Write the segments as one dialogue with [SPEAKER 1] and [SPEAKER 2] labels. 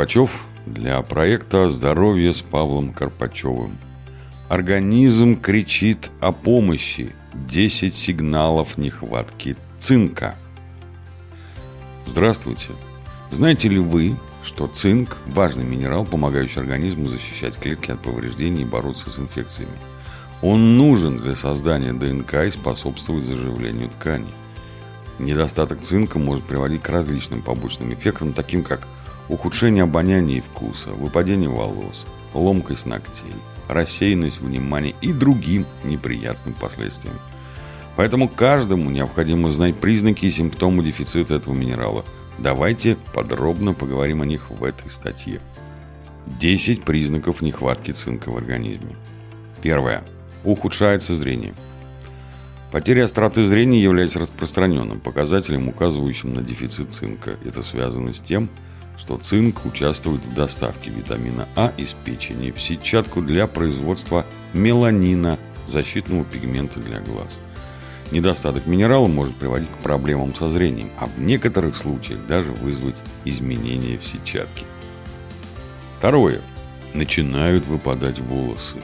[SPEAKER 1] Карпачев для проекта «Здоровье с Павлом Карпачевым». Организм кричит о помощи. 10 сигналов нехватки цинка. Здравствуйте. Знаете ли вы, что цинк – важный минерал, помогающий организму защищать клетки от повреждений и бороться с инфекциями? Он нужен для создания ДНК и способствует заживлению тканей. Недостаток цинка может приводить к различным побочным эффектам, таким как ухудшение обоняния и вкуса, выпадение волос, ломкость ногтей, рассеянность внимания и другим неприятным последствиям. Поэтому каждому необходимо знать признаки и симптомы дефицита этого минерала. Давайте подробно поговорим о них в этой статье. 10 признаков нехватки цинка в организме. Первое. Ухудшается зрение – Потеря остроты зрения является распространенным показателем, указывающим на дефицит цинка. Это связано с тем, что цинк участвует в доставке витамина А из печени в сетчатку для производства меланина, защитного пигмента для глаз. Недостаток минерала может приводить к проблемам со зрением, а в некоторых случаях даже вызвать изменения в сетчатке. Второе. Начинают выпадать волосы.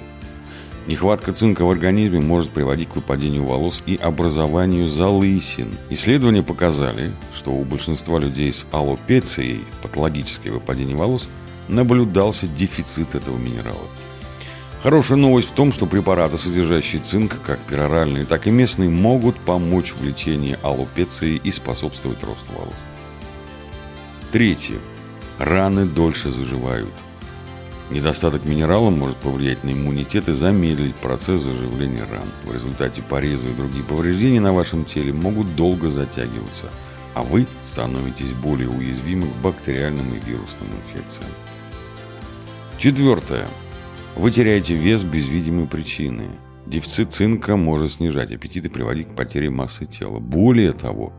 [SPEAKER 1] Нехватка цинка в организме может приводить к выпадению волос и образованию залысин. Исследования показали, что у большинства людей с аллопецией, патологическое выпадение волос, наблюдался дефицит этого минерала. Хорошая новость в том, что препараты, содержащие цинк, как пероральные, так и местные, могут помочь в лечении аллопеции и способствовать росту волос. Третье. Раны дольше заживают. Недостаток минерала может повлиять на иммунитет и замедлить процесс заживления ран. В результате порезы и другие повреждения на вашем теле могут долго затягиваться, а вы становитесь более уязвимы к бактериальным и вирусным инфекциям. Четвертое. Вы теряете вес без видимой причины. Дефицит цинка может снижать аппетит и приводить к потере массы тела. Более того,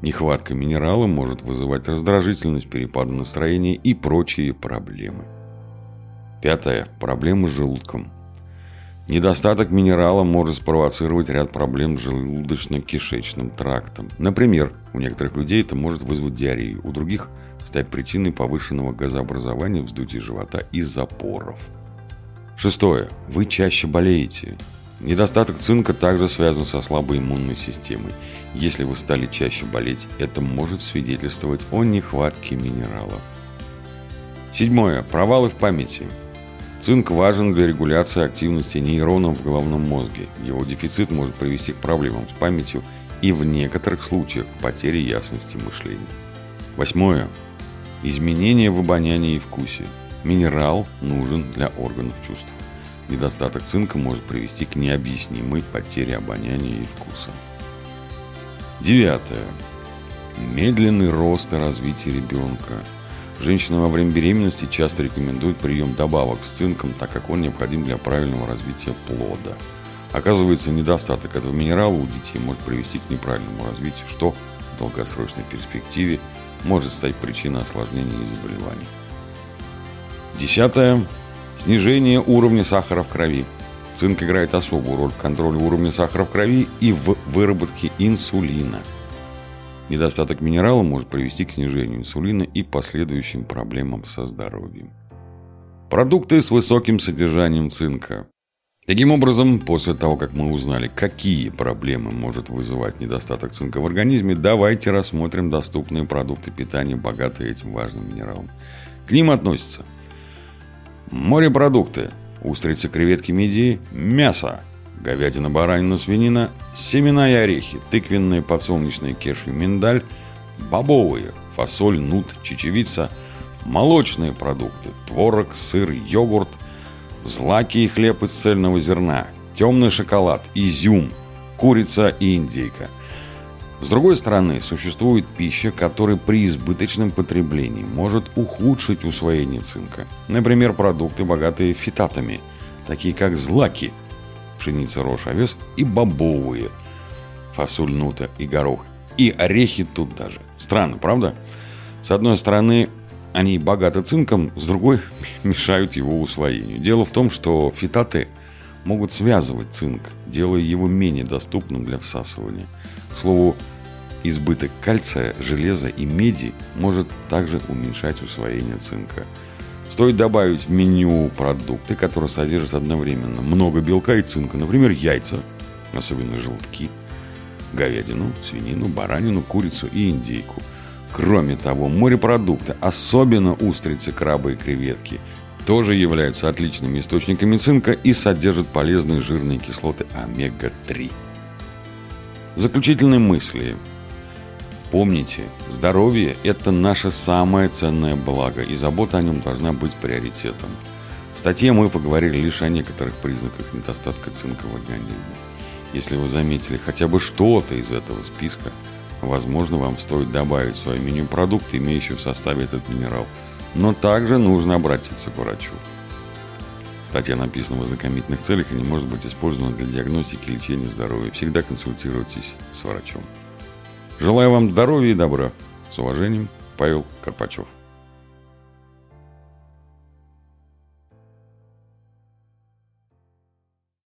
[SPEAKER 1] нехватка минерала может вызывать раздражительность, перепады настроения и прочие проблемы. Пятое. Проблемы с желудком. Недостаток минерала может спровоцировать ряд проблем с желудочно-кишечным трактом. Например, у некоторых людей это может вызвать диарею, у других стать причиной повышенного газообразования, вздутия живота и запоров. Шестое. Вы чаще болеете. Недостаток цинка также связан со слабой иммунной системой. Если вы стали чаще болеть, это может свидетельствовать о нехватке минералов. Седьмое. Провалы в памяти. Цинк важен для регуляции активности нейронов в головном мозге. Его дефицит может привести к проблемам с памятью и в некоторых случаях к потере ясности мышления. Восьмое. Изменения в обонянии и вкусе. Минерал нужен для органов чувств. Недостаток цинка может привести к необъяснимой потере обоняния и вкуса. Девятое. Медленный рост и развитие ребенка – Женщинам во время беременности часто рекомендуют прием добавок с цинком, так как он необходим для правильного развития плода. Оказывается, недостаток этого минерала у детей может привести к неправильному развитию, что в долгосрочной перспективе может стать причиной осложнений и заболеваний. Десятое. Снижение уровня сахара в крови. Цинк играет особую роль в контроле уровня сахара в крови и в выработке инсулина – Недостаток минерала может привести к снижению инсулина и последующим проблемам со здоровьем. Продукты с высоким содержанием цинка. Таким образом, после того, как мы узнали, какие проблемы может вызывать недостаток цинка в организме, давайте рассмотрим доступные продукты питания, богатые этим важным минералом. К ним относятся морепродукты, устрицы, креветки, мидии, мясо, говядина, баранина, свинина, семена и орехи, тыквенные, подсолнечные, кешью, миндаль, бобовые, фасоль, нут, чечевица, молочные продукты, творог, сыр, йогурт, злаки и хлеб из цельного зерна, темный шоколад, изюм, курица и индейка. С другой стороны, существует пища, которая при избыточном потреблении может ухудшить усвоение цинка. Например, продукты, богатые фитатами, такие как злаки – пшеница, рожь, овес и бобовые, фасоль, нута и горох. И орехи тут даже. Странно, правда? С одной стороны, они богаты цинком, с другой мешают его усвоению. Дело в том, что фитаты могут связывать цинк, делая его менее доступным для всасывания. К слову, Избыток кальция, железа и меди может также уменьшать усвоение цинка. Стоит добавить в меню продукты, которые содержат одновременно много белка и цинка, например, яйца, особенно желтки, говядину, свинину, баранину, курицу и индейку. Кроме того, морепродукты, особенно устрицы, крабы и креветки, тоже являются отличными источниками цинка и содержат полезные жирные кислоты омега-3. Заключительные мысли – Помните, здоровье – это наше самое ценное благо, и забота о нем должна быть приоритетом. В статье мы поговорили лишь о некоторых признаках недостатка цинка в организме. Если вы заметили хотя бы что-то из этого списка, возможно, вам стоит добавить в свое меню продукты, имеющие в составе этот минерал. Но также нужно обратиться к врачу. Статья написана в ознакомительных целях и не может быть использована для диагностики и лечения здоровья. Всегда консультируйтесь с врачом. Желаю вам здоровья и добра. С уважением, Павел Карпачев.